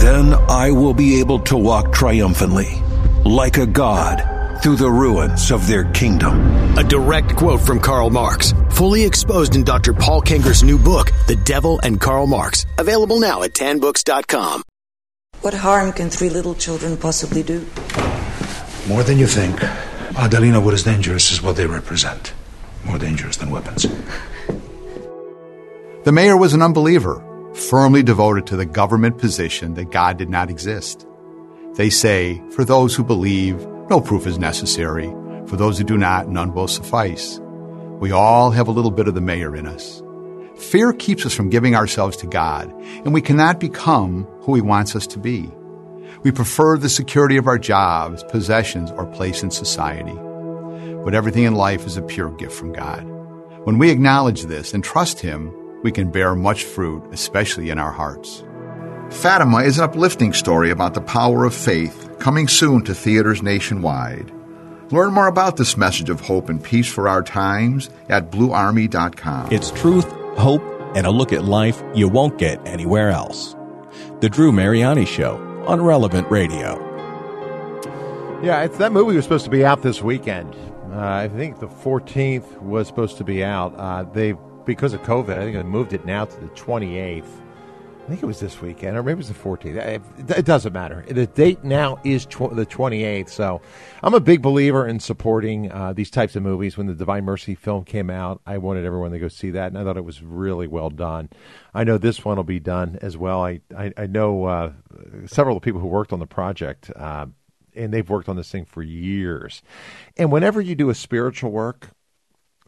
Then I will be able to walk triumphantly, like a god, through the ruins of their kingdom. A direct quote from Karl Marx, fully exposed in Dr. Paul Kengor's new book, The Devil and Karl Marx, available now at tanbooks.com. What harm can three little children possibly do? More than you think. Adelina, what is dangerous is what they represent. More dangerous than weapons. The mayor was an unbeliever, firmly devoted to the government position that God did not exist. They say, for those who believe, no proof is necessary. For those who do not, none will suffice. We all have a little bit of the mayor in us. Fear keeps us from giving ourselves to God, and we cannot become who He wants us to be. We prefer the security of our jobs, possessions, or place in society. But everything in life is a pure gift from God. When we acknowledge this and trust Him, we can bear much fruit, especially in our hearts. Fatima is an uplifting story about the power of faith coming soon to theaters nationwide. Learn more about this message of hope and peace for our times at bluearmy.com. It's truth, hope, and a look at life you won't get anywhere else. The Drew Mariani Show on Relevant Radio. Yeah, it's that movie was supposed to be out this weekend. Uh, I think the 14th was supposed to be out. Uh, they because of COVID, I think they moved it now to the 28th. I think it was this weekend, or maybe it was the 14th. It, it doesn't matter. The date now is tw- the 28th. So I'm a big believer in supporting uh, these types of movies. When the Divine Mercy film came out, I wanted everyone to go see that, and I thought it was really well done. I know this one will be done as well. I, I, I know uh, several of the people who worked on the project. Uh, and they've worked on this thing for years. And whenever you do a spiritual work,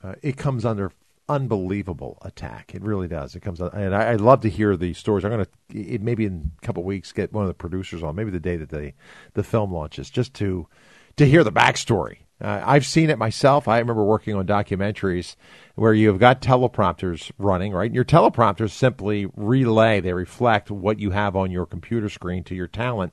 uh, it comes under unbelievable attack. It really does. It comes, and I, I love to hear the stories. I'm going to maybe in a couple weeks get one of the producers on, maybe the day that the the film launches, just to to hear the backstory. Uh, I've seen it myself. I remember working on documentaries where you've got teleprompters running, right? And your teleprompters simply relay, they reflect what you have on your computer screen to your talent.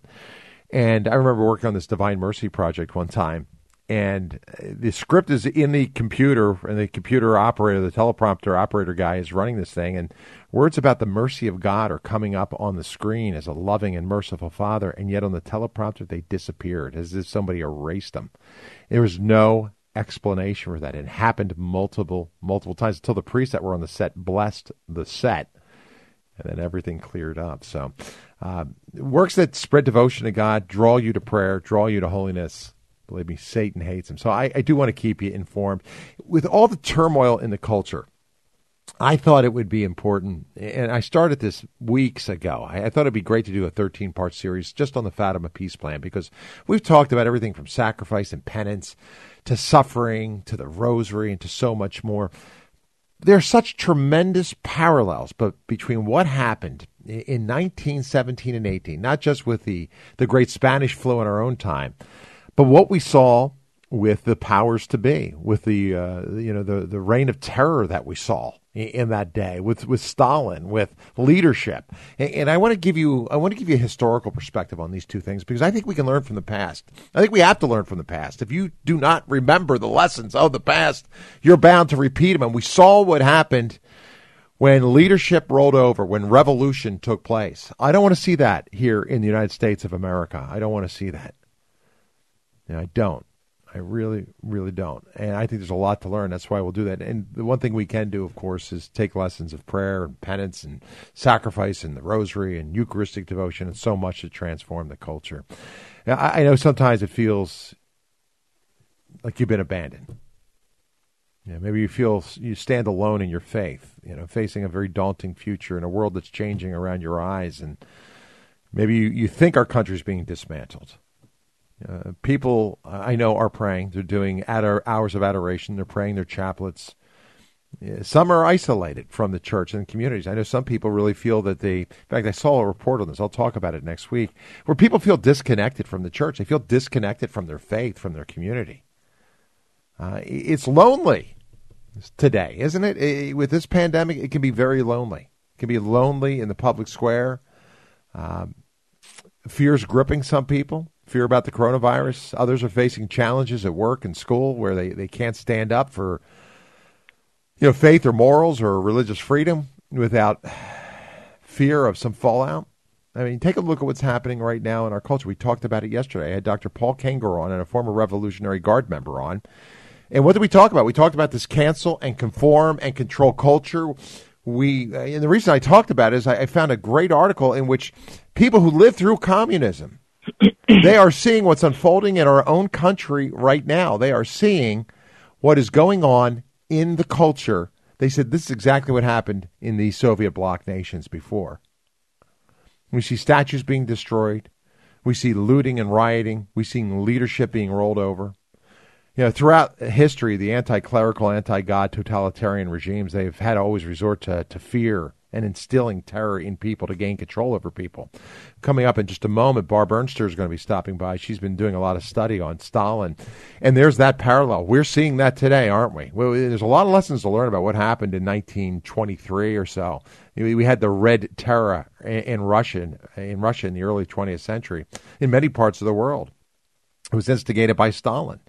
And I remember working on this Divine Mercy project one time, and the script is in the computer, and the computer operator, the teleprompter operator guy, is running this thing, and words about the mercy of God are coming up on the screen as a loving and merciful Father, and yet on the teleprompter they disappeared, as if somebody erased them. There was no explanation for that. It happened multiple, multiple times until the priests that were on the set blessed the set, and then everything cleared up. So, uh, works that spread devotion to God, draw you to prayer, draw you to holiness Believe me, Satan hates him. So I, I do want to keep you informed. With all the turmoil in the culture, I thought it would be important, and I started this weeks ago. I, I thought it'd be great to do a 13 part series just on the Fatima Peace Plan because we've talked about everything from sacrifice and penance to suffering to the rosary and to so much more. There are such tremendous parallels but between what happened in 1917 and 18, not just with the, the great Spanish flu in our own time, but what we saw with the powers to be, with the uh, you know the the reign of terror that we saw in, in that day, with with Stalin, with leadership, and, and I want to give you I want to give you a historical perspective on these two things because I think we can learn from the past. I think we have to learn from the past. If you do not remember the lessons of the past, you're bound to repeat them. And we saw what happened when leadership rolled over, when revolution took place. I don't want to see that here in the United States of America. I don't want to see that. And I don't. I really, really don't. And I think there's a lot to learn. That's why we'll do that. And the one thing we can do, of course, is take lessons of prayer and penance and sacrifice and the rosary and Eucharistic devotion and so much to transform the culture. Now, I, know sometimes it feels like you've been abandoned. You know, maybe you feel you stand alone in your faith, you know, facing a very daunting future in a world that's changing around your eyes. And maybe you, you think our country's being dismantled. Uh, people I know are praying. They're doing ador- hours of adoration. They're praying their chaplets. Some are isolated from the church and communities. I know some people really feel that they. In fact, I saw a report on this. I'll talk about it next week, where people feel disconnected from the church. They feel disconnected from their faith, from their community. Uh, it's lonely today, isn't it? it? With this pandemic, it can be very lonely. It can be lonely in the public square. Um, fears gripping some people fear about the coronavirus. Others are facing challenges at work and school where they, they can't stand up for you know faith or morals or religious freedom without fear of some fallout. I mean, take a look at what's happening right now in our culture. We talked about it yesterday. I had Dr. Paul Kengor on and a former Revolutionary Guard member on. And what did we talk about? We talked about this cancel and conform and control culture. We and the reason I talked about it is I, I found a great article in which people who lived through communism they are seeing what's unfolding in our own country right now. They are seeing what is going on in the culture. They said this is exactly what happened in the Soviet bloc nations before. We see statues being destroyed. We see looting and rioting. We see leadership being rolled over. You know, throughout history, the anti-clerical, anti-God, totalitarian regimes, they've had to always resort to, to fear and instilling terror in people to gain control over people. Coming up in just a moment, Barb Ernster is going to be stopping by. She's been doing a lot of study on Stalin, and there's that parallel. We're seeing that today, aren't we? Well, there's a lot of lessons to learn about what happened in 1923 or so. We had the Red Terror in Russia, in Russia in the early 20th century, in many parts of the world. It was instigated by Stalin.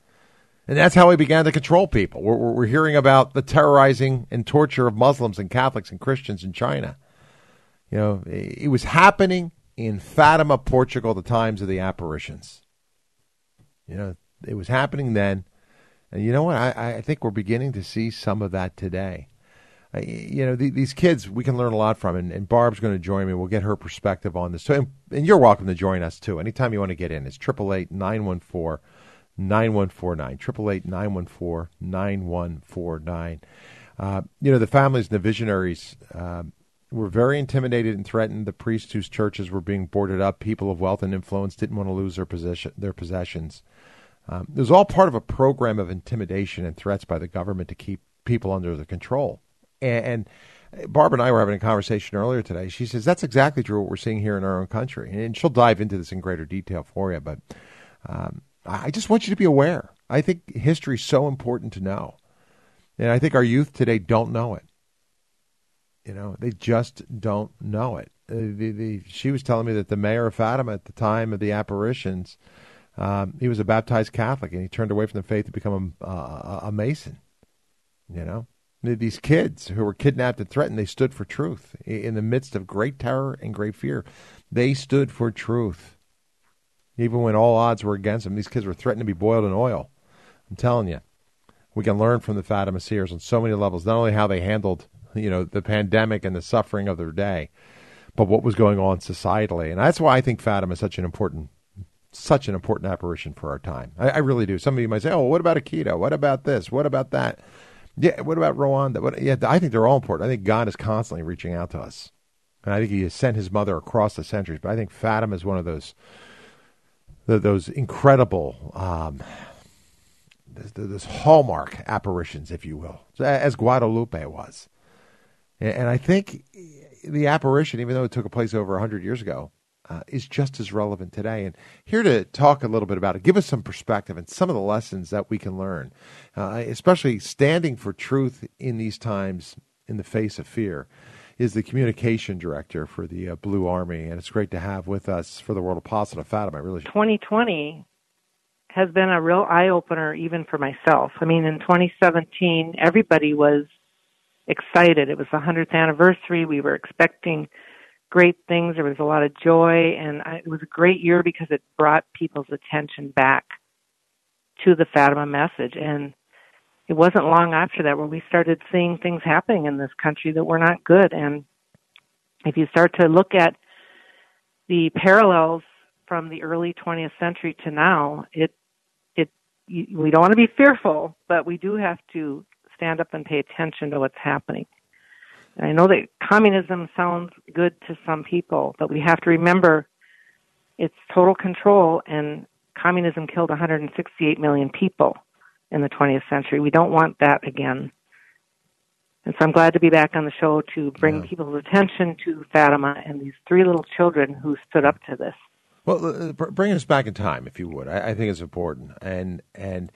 And that's how he began to control people. We're, we're hearing about the terrorizing and torture of Muslims and Catholics and Christians in China. You know, it was happening in Fatima, Portugal, the times of the apparitions. You know, it was happening then. And you know what? I, I think we're beginning to see some of that today. Uh, you know, the, these kids we can learn a lot from, and, and Barb's going to join me. We'll get her perspective on this. So, and, and, you're welcome to join us too. Anytime you want to get in, it's triple eight nine one four 9149. 888 9149. Uh, you know, the families and the visionaries uh, were very intimidated and threatened. The priests whose churches were being boarded up, people of wealth and influence, didn't want to lose their, possession, their possessions. Um, it was all part of a program of intimidation and threats by the government to keep people under their control. And, and Barb and I were having a conversation earlier today. She says that's exactly true what we're seeing here in our own country. And she'll dive into this in greater detail for you. But um, I just want you to be aware. I think history is so important to know. And I think our youth today don't know it. You know, they just don't know it. Uh, the, the, she was telling me that the mayor of Fatima at the time of the apparitions, um, he was a baptized Catholic and he turned away from the faith to become a, a, a Mason. You know, these kids who were kidnapped and threatened, they stood for truth in the midst of great terror and great fear. They stood for truth even when all odds were against them. These kids were threatened to be boiled in oil. I'm telling you, we can learn from the Fatima Seers on so many levels. Not only how they handled, you know, the pandemic and the suffering of their day, but what was going on societally. And that's why I think Fatima is such an important, such an important apparition for our time. I, I really do. Some of you might say, "Oh, what about Akita? What about this? What about that?" Yeah, what about Rwanda? What, yeah, I think they're all important. I think God is constantly reaching out to us, and I think He has sent His mother across the centuries. But I think Fatima is one of those those incredible, um, those hallmark apparitions, if you will, as Guadalupe was. And, I think the apparition, even though it took place over 100 years ago, uh, is just as relevant today. And here to talk a little bit about it, give us some perspective and some of the lessons that we can learn, uh, especially standing for truth in these times in the face of fear is the communication director for the uh, Blue Army, and it's great to have with us for the World Apostolate of Fatima. Really 2020 has been a real eye opener even for myself. I mean, in 2017, everybody was excited. It was the 100th anniversary. We were expecting great things. There was a lot of joy, and I, it was a great year because it brought people's attention back to the Fatima message. And it wasn't long after that where we started seeing things happening in this country that were not good. And if you start to look at the parallels from the early 20th century to now, it it we don't want to be fearful, but we do have to stand up and pay attention to what's happening. And I know that communism sounds good to some people, but we have to remember it's total control and communism killed 168 million people in the 20th century. We don't want that again. And so I'm glad to be back on the show to bring yeah. people's attention to Fatima and these three little children who stood up to this. Well, bring us back in time, if you would. I, I, think it's important, and and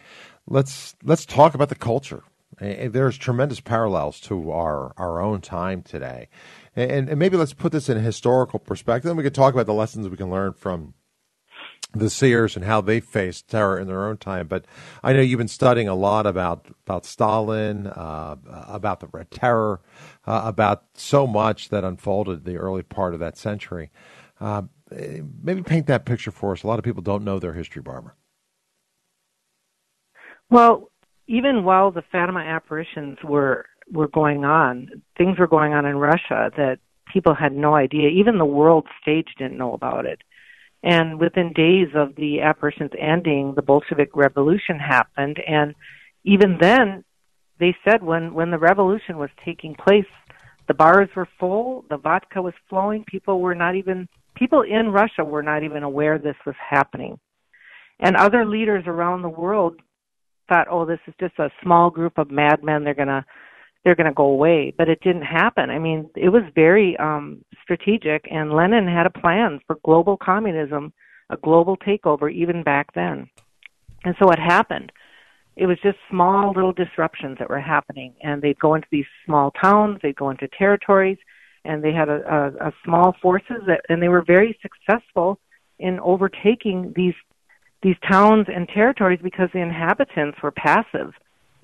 let's let's talk about the culture. There's tremendous parallels to our our own time today, and, and maybe let's put this in a historical perspective. Then we could talk about the lessons we can learn from the seers and how they faced terror in their own time. But I know you've been studying a lot about about Stalin, uh, about the Red Terror, uh, about so much that unfolded the early part of that century. Uh, maybe paint that picture for us. A lot of people don't know their history, Barbara. Well, even while the Fatima apparitions were were going on, things were going on in Russia that people had no idea. Even the world stage didn't know about it. And within days of the apparitions ending, the Bolshevik Revolution happened. And even then, they said when, when the revolution was taking place, the bars were full, the vodka was flowing, people were not even, people in Russia were not even aware this was happening. And other leaders around the world thought, oh, this is just a small group of madmen, they're gonna, they're going to go away. But it didn't happen. I mean, it was very um, strategic, and Lenin had a plan for global communism, a global takeover, even back then. And so what happened? It was just small little disruptions that were happening, and they'd go into these small towns, they'd go into territories, and they had a, a, a small forces that, and they were very successful in overtaking these these towns and territories because the inhabitants were passive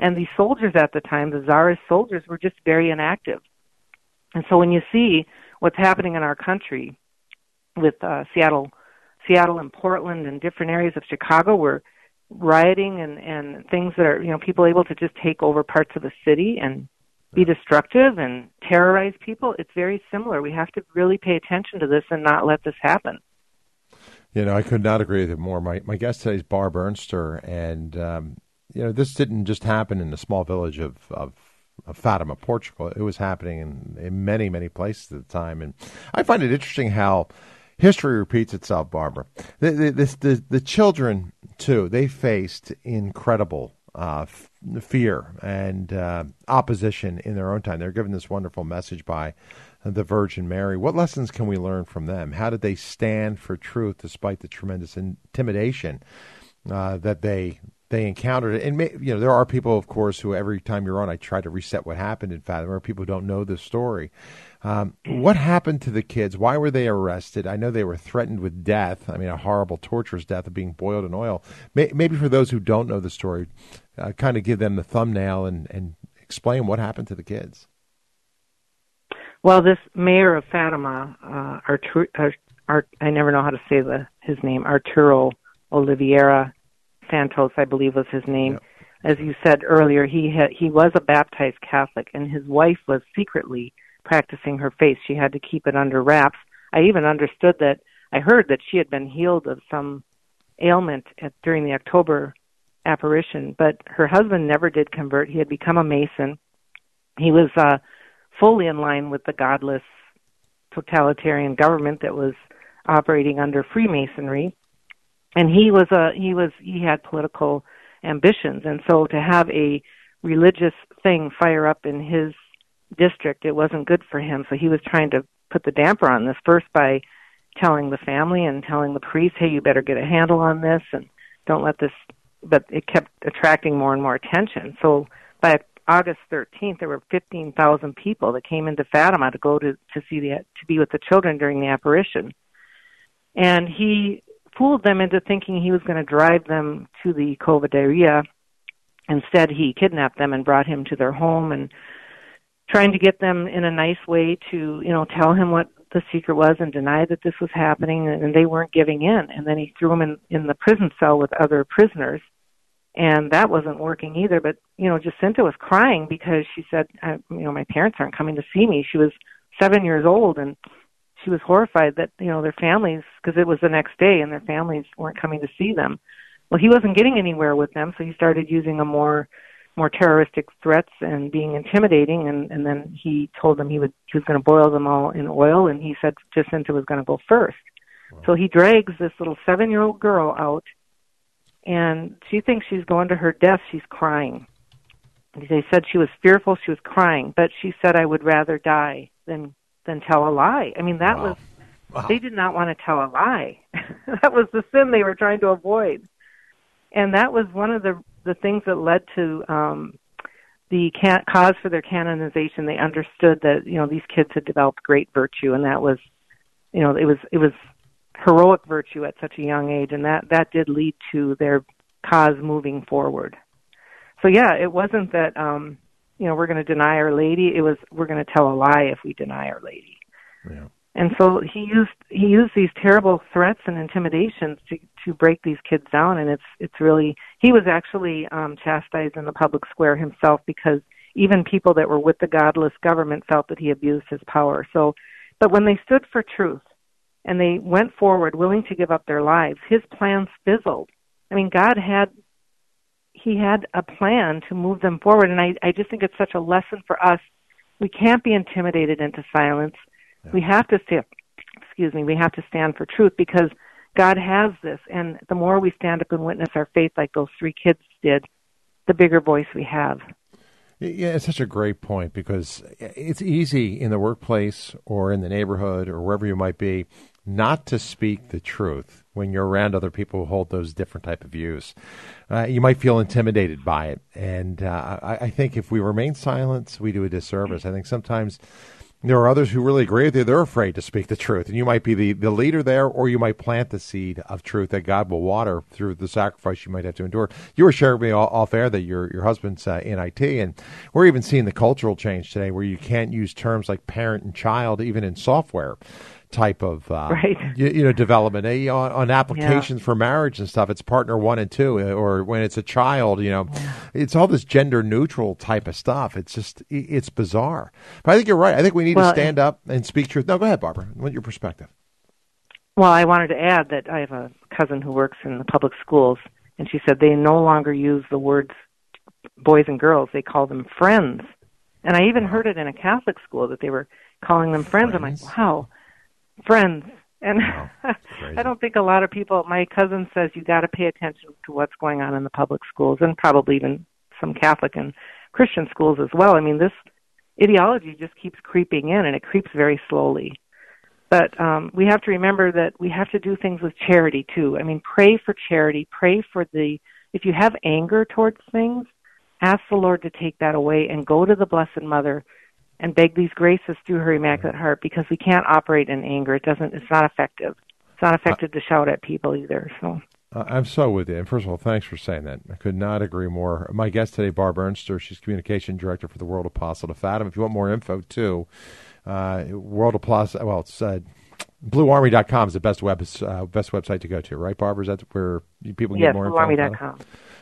and the soldiers at the time, the czarist soldiers, were just very inactive. And so when you see what's happening in our country with uh, Seattle, Seattle and Portland and different areas of Chicago, where rioting and and things that are you know people able to just take over parts of the city and be destructive and terrorize people. It's very similar. We have to really pay attention to this and not let this happen. You know, I could not agree with you more. My my guest today is Barb Ernster, and um, you know, this didn't just happen in the small village of, of, of Fatima, Portugal. It was happening in, in many, many places at the time. And I find it interesting how history repeats itself, Barbara. The, the, the, the, the children, too, they faced incredible uh, f- fear and uh, opposition in their own time. They're given this wonderful message by the Virgin Mary. What lessons can we learn from them? How did they stand for truth despite the tremendous intimidation uh, that they they encountered it. And may, you know, there are people, of course, who every time you're on, I try to reset what happened in Fatima. There are people who don't know the story. Um, what happened to the kids? Why were they arrested? I know they were threatened with death. I mean, a horrible, torturous death of being boiled in oil. May, maybe for those who don't know the story, uh, kind of give them the thumbnail and, and explain what happened to the kids. Well, this mayor of Fatima, uh, Artur, Art, I never know how to say the his name, Arturo Oliveira Santos, I believe was his name. Yep. As you said earlier, he had, he was a baptized Catholic, and his wife was secretly practicing her faith. She had to keep it under wraps. I even understood that I heard that she had been healed of some ailment at, during the October apparition, but her husband never did convert. He had become a Mason. He was uh, fully in line with the godless totalitarian government that was operating under Freemasonry and he was a he was he had political ambitions. And so to have a religious thing fire up in his district it wasn't good for him. So he was trying to put the damper on this first by telling the family and telling the priest hey you better get a handle on this and don't let this but it kept attracting more and more attention. So by August 13th there were 15,000 people that came into Fatima to go to to see the to be with the children during the apparition. And he fooled them into thinking he was going to drive them to the Cova da Iria. Instead, he kidnapped them and brought him to their home and trying to get them in a nice way to, you know, tell him what the secret was and deny that this was happening and they weren't giving in. And then he threw them in, in the prison cell with other prisoners. And that wasn't working either. But, you know, Jacinta was crying because she said, I, you know, my parents aren't coming to see me. She was seven years old and she was horrified that you know their families because it was the next day and their families weren't coming to see them. Well he wasn't getting anywhere with them so he started using a more more terroristic threats and being intimidating and and then he told them he would he was going to boil them all in oil and he said Jacinta was going to go first. Wow. so he drags this little 7 year old girl out and she thinks she's going to her death. She's crying. They said she was fearful. She was crying but she said i would rather die than than tell a lie. I mean, that wow. was wow. they did not want to tell a lie. that was the sin they were trying to avoid, and that was one of the the things that led to um, the can- cause for their canonization. They understood that you know these kids had developed great virtue, and that was you know it was it was heroic virtue at such a young age, and that that did lead to their cause moving forward. So yeah, it wasn't that um you know, we're going to deny Our Lady. It was we're going to tell a lie if we deny Our Lady. Yeah. And so he used he used these terrible threats and intimidations to to break these kids down and it's it's really he was actually um chastised in the public square himself because even people that were with the godless government felt that he abused his power. So but when they stood for truth and they went forward willing to give up their lives, his plans fizzled. I mean God had he had a plan to move them forward and I, I just think it's such a lesson for us. We can't be intimidated into silence yeah. We have to stand, excuse me, we have to stand for truth because God has this. And the more we stand up and witness our faith like those three kids did, the bigger voice we have. Yeah, it's such a great point because it's easy in the workplace or in the neighborhood or wherever you might be not to speak the truth when you're around other people who hold those different type of views. Uh, you might feel intimidated by it, and uh, I, I, think if we remain silent, we do a disservice. I think sometimes there are others who really agree with you. They're afraid to speak the truth. And you might be the, the leader there, or you might plant the seed of truth that God will water through the sacrifice you might have to endure. You were sharing with me off air that your, your husband's uh, in IT, and we're even seeing the cultural change today where you can't use terms like parent and child even in software type of uh, right. you, you, know development on, on, applications yeah. for marriage and stuff. It's partner one and two, uh, or when it's a child, you know, yeah. it's all this gender neutral type of stuff. It's just it's bizarre. But I think you're right. I think we need well, to stand up and speak truth. No, go ahead, Barbara. What's your perspective? Well, I wanted to add that I have a cousin who works in the public schools, and she said they no longer use the words boys and girls; they call them friends. And I even heard it in a Catholic school that they were calling them friends. friends? I'm like, wow friends. And wow, I don't think a lot of people. My cousin says you got to pay attention to what's going on in the public schools, and probably even some Catholic and Christian schools as well. I mean, this ideology just keeps creeping in, and it creeps very slowly. But um, we have to remember that we have to do things with charity too. I mean, pray for charity. Pray for the. If you have anger towards things, ask the Lord to take that away, and go to the Blessed Mother and beg these graces through her immaculate heart because we can't operate in anger. It doesn't. It's not effective. It's not effective to shout at people either. So. I'm so with you. And first of all, thanks for saying that. I could not agree more. My guest today, Barb Ernster, she's communication director for the World Apostle of Fatima. If you want more info, too, uh, World Apostle, well, it's uh, bluearmy.com is the best web uh, best website to go to, right, Barbara? Is that where people can get yes, more info? Yes, bluearmy.com.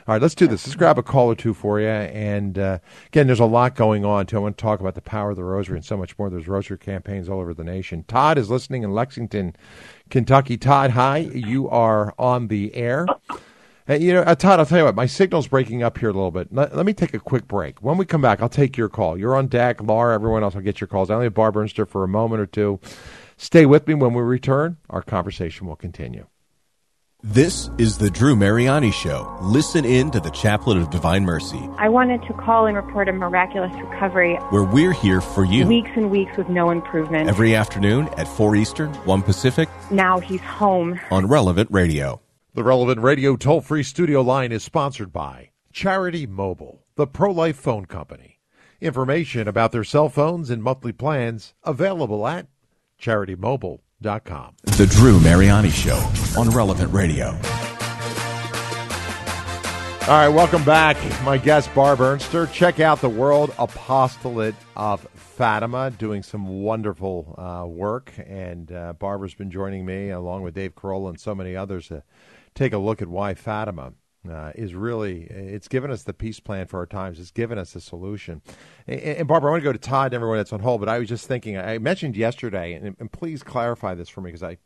All right, let's do this. Let's grab a call or two for you. And uh, again, there's a lot going on, too. I want to talk about the power of the rosary and so much more. There's rosary campaigns all over the nation. Todd is listening in Lexington, Kentucky. Todd, hi. You are on the air. And, you know, uh, Todd, I'll tell you what, my signal's breaking up here a little bit. Let, let, me take a quick break. When we come back, I'll take your call. You're on deck. Laura, everyone else I'll get your calls. I only have Barb Ernster for a moment or two. Stay with me when we return. Our conversation will continue. This is the Drew Mariani Show. Listen in to the Chaplet of Divine Mercy. I wanted to call and report a miraculous recovery. Where we're here for you. Weeks and weeks with no improvement. Every afternoon at 4 Eastern, 1 Pacific. Now he's home. On Relevant Radio. The Relevant Radio toll free studio line is sponsored by Charity Mobile, the pro life phone company. Information about their cell phones and monthly plans available at CharityMobile.com the Drew Mariani Show on Relevant Radio. All right, welcome back. My guest, Barb Ernster. Check out the World Apostolate of Fatima, doing some wonderful uh, work. And uh, Barbara's been joining me, along with Dave Carollo and so many others, to take a look at why Fatima uh, is really it's given us the peace plan for our times. It's given us a solution. And, and, Barbara, I want to go to Todd and everyone that's on hold, but I was just thinking. I mentioned yesterday, and, and please clarify this for me because I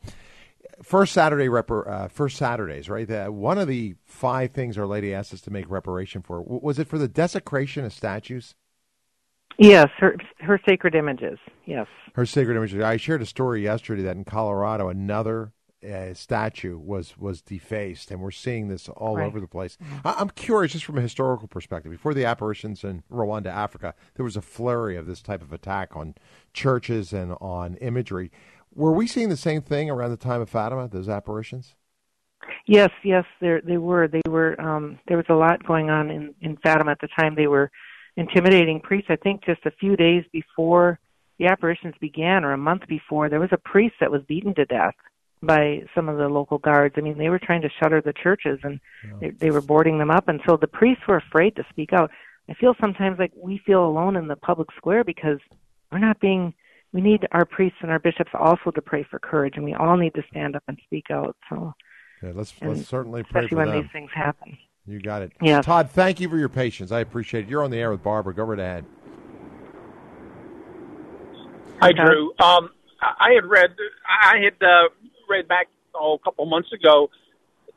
first Saturday uh, first Saturdays, right? That one of the five things Our Lady asked us to make reparation for was it for the desecration of statues. Yes, her her sacred images. Yes, her sacred images. I shared a story yesterday that in Colorado, another uh, statue was was defaced, and we're seeing this all right. over the place. Mm-hmm. I, am curious, just from a historical perspective. Before the apparitions in Rwanda, Africa, there was a flurry of this type of attack on churches and on imagery. Were we seeing the same thing around the time of Fatima? Those apparitions? Yes, yes, there they were. They were. Um, there was a lot going on in in Fatima at the time. They were intimidating priests. I think just a few days before the apparitions began, or a month before, there was a priest that was beaten to death by some of the local guards. I mean, they were trying to shutter the churches and yeah. they, they were boarding them up, and so the priests were afraid to speak out. I feel sometimes like we feel alone in the public square because we're not being we need our priests and our bishops also to pray for courage, and we all need to stand up and speak out. So, yeah, let's and let's certainly pray especially for when them. these things happen. You got it. Yes. Todd, thank you for your patience. I appreciate it. You're on the air with Barbara. Go right ahead. Hi, Drew. Um, I I had read, I had uh, read back oh, a couple months ago,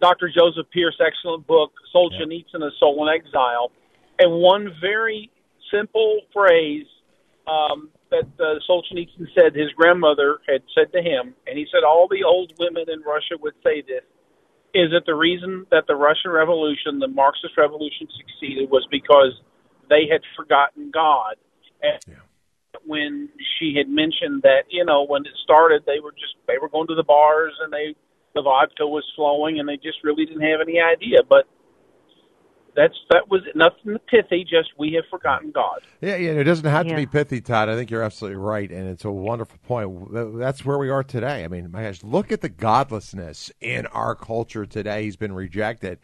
Dr. Joseph Pearce' excellent book, Solzhenitsyn: A Soul in Exile, and one very simple phrase um, that uh, Solzhenitsyn said his grandmother had said to him, and he said all the old women in Russia would say this, is that the reason that the Russian Revolution, the Marxist Revolution, succeeded was because they had forgotten God. And when she had mentioned that, you know, when it started, they were just they were going to the bars and they the vodka was flowing and they just really didn't have any idea. But that's that was nothing pithy. Just we have forgotten God. Yeah, yeah. It doesn't have to be pithy, Todd. I think you're absolutely right, and it's a wonderful point. That's where we are today. I mean, my gosh, look at the godlessness in our culture today. He's been rejected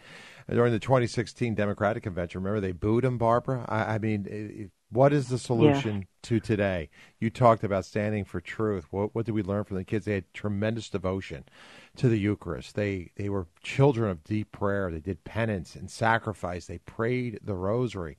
during the 2016 Democratic Convention. Remember, they booed him, Barbara. I, I mean, i- i- what is the solution to today? You talked about standing for truth. What, what did we learn from the kids? They had tremendous devotion to the Eucharist. They they were children of deep prayer. They did penance and sacrifice. They prayed the Rosary.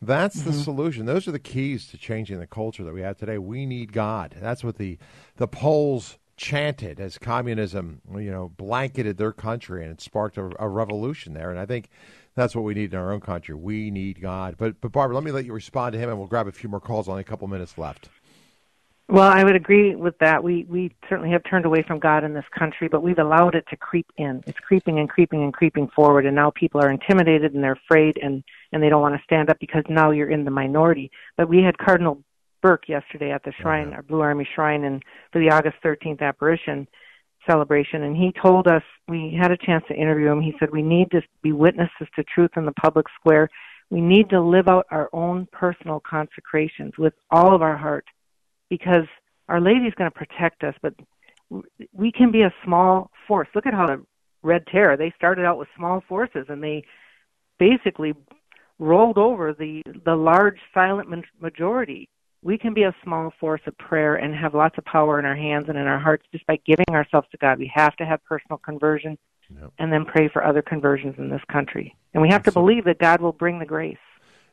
That's the Mhm. solution. Those are the keys to changing the culture that we have today. We need God. That's what the the Poles chanted as communism, you know, blanketed their country and it sparked a, a revolution there. And I think that's what we need in our own country. We need God. But but Barbara, let me let you respond to him, and we'll grab a few more calls. Only a couple minutes left. Well, I would agree with that. We we certainly have turned away from God in this country, but we've allowed it to creep in. It's creeping and creeping and creeping forward, and now people are intimidated and they're afraid and and they don't want to stand up because now you're in the minority. But we had Cardinal Burke yesterday at the shrine, our Blue Army shrine, and for the August 13th apparition celebration, and he told us we had a chance to interview him. He said we need to be witnesses to truth in the public square. We need to live out our own personal consecrations with all of our heart because Our Lady's going to protect us, but we can be a small force. Look at how the Red Terror, they started out with small forces and they basically rolled over the the large silent majority. We can be a small force of prayer and have lots of power in our hands and in our hearts just by giving ourselves to God. We have to have personal conversion and then pray for other conversions in this country. And we have to believe that God will bring the grace.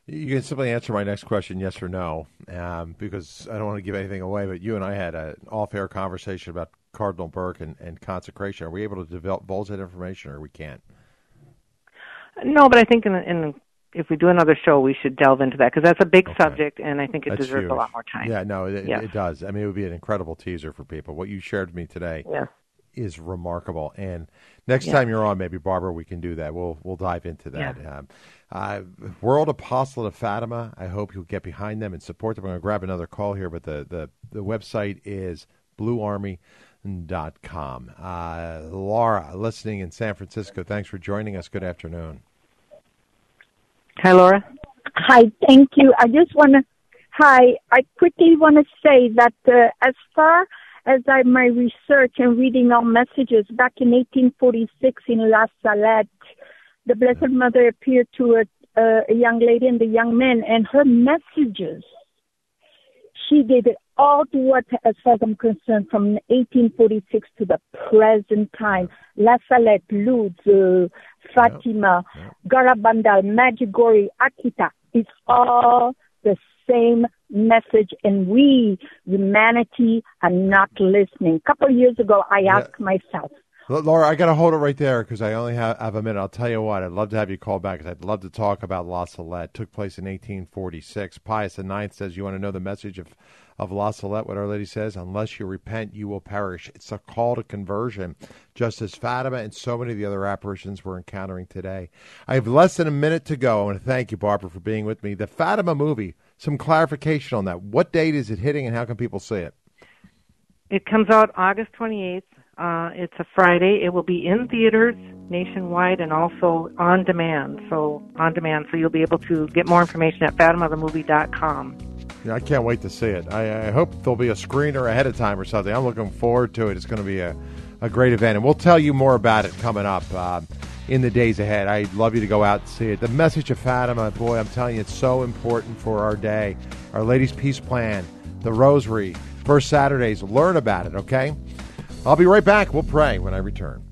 You can simply answer my next question, yes or no, um, because I don't want to give anything away. But you and I had an off-air conversation about Cardinal Burke and, and consecration. Are we able to develop divulge that information, or we can't? No, but I think in, in if we do another show, we should delve into that because that's a big subject, and I think it That's deserves huge. a lot more time. Yeah, no, it, Yes. it does. I mean, it would be an incredible teaser for people. What you shared with me today Yeah. is remarkable. And next Yeah. time you're on, maybe Barbara, we can do that. We'll we'll dive into that. Um, uh, World Apostle of Fatima. I hope you'll get behind them and support them. I'm going to grab another call here, but the the, the website is bluearmy.com. Uh, Laura, listening in San Francisco. Thanks for joining us. Good afternoon. Hi, Laura. Hi, thank you. I just want to, hi, I quickly want to say that uh, as far as I, my research and reading our messages, back in 1846 in La Salette, the Blessed Mother appeared to a, a, a young lady and a young man, and her messages, she gave it all to what, as far as I'm concerned, from 1846 to the present time. La Salette, Lourdes, uh, Fatima, Garabandal, Medjugorje, Akita. It's all the same message, and we, humanity, are not listening. A couple of years ago, I asked myself, Laura, I got to hold it right there because I only have, have a minute. I'll tell you what, I'd love to have you call back because I'd love to talk about La Salette. took place in 1846. Pius IX says, You want to know the message of, of La Salette? What Our Lady says, Unless you repent, you will perish. It's a call to conversion, just as Fatima and so many of the other apparitions we're encountering today. I have less than a minute to go. I want to thank you, Barbara, for being with me. The Fatima movie, some clarification on that. What date is it hitting and how can people see it? It comes out August 28th. Uh, it's a Friday. It will be in theaters nationwide and also on demand. So on demand, so you'll be able to get more information at FatimaTheMovie.com. Yeah, I can't wait to see it. I, I hope there'll be a screener ahead of time or something. I'm looking forward to it. It's going to be a, a great event, and we'll tell you more about it coming up uh, in the days ahead. I'd love you to go out and see it. The message of Fatima, boy, I'm telling you, it's so important for our day. Our Lady's Peace Plan, the Rosary, First Saturdays, learn about it, okay? I'll be right back. We'll pray when I return.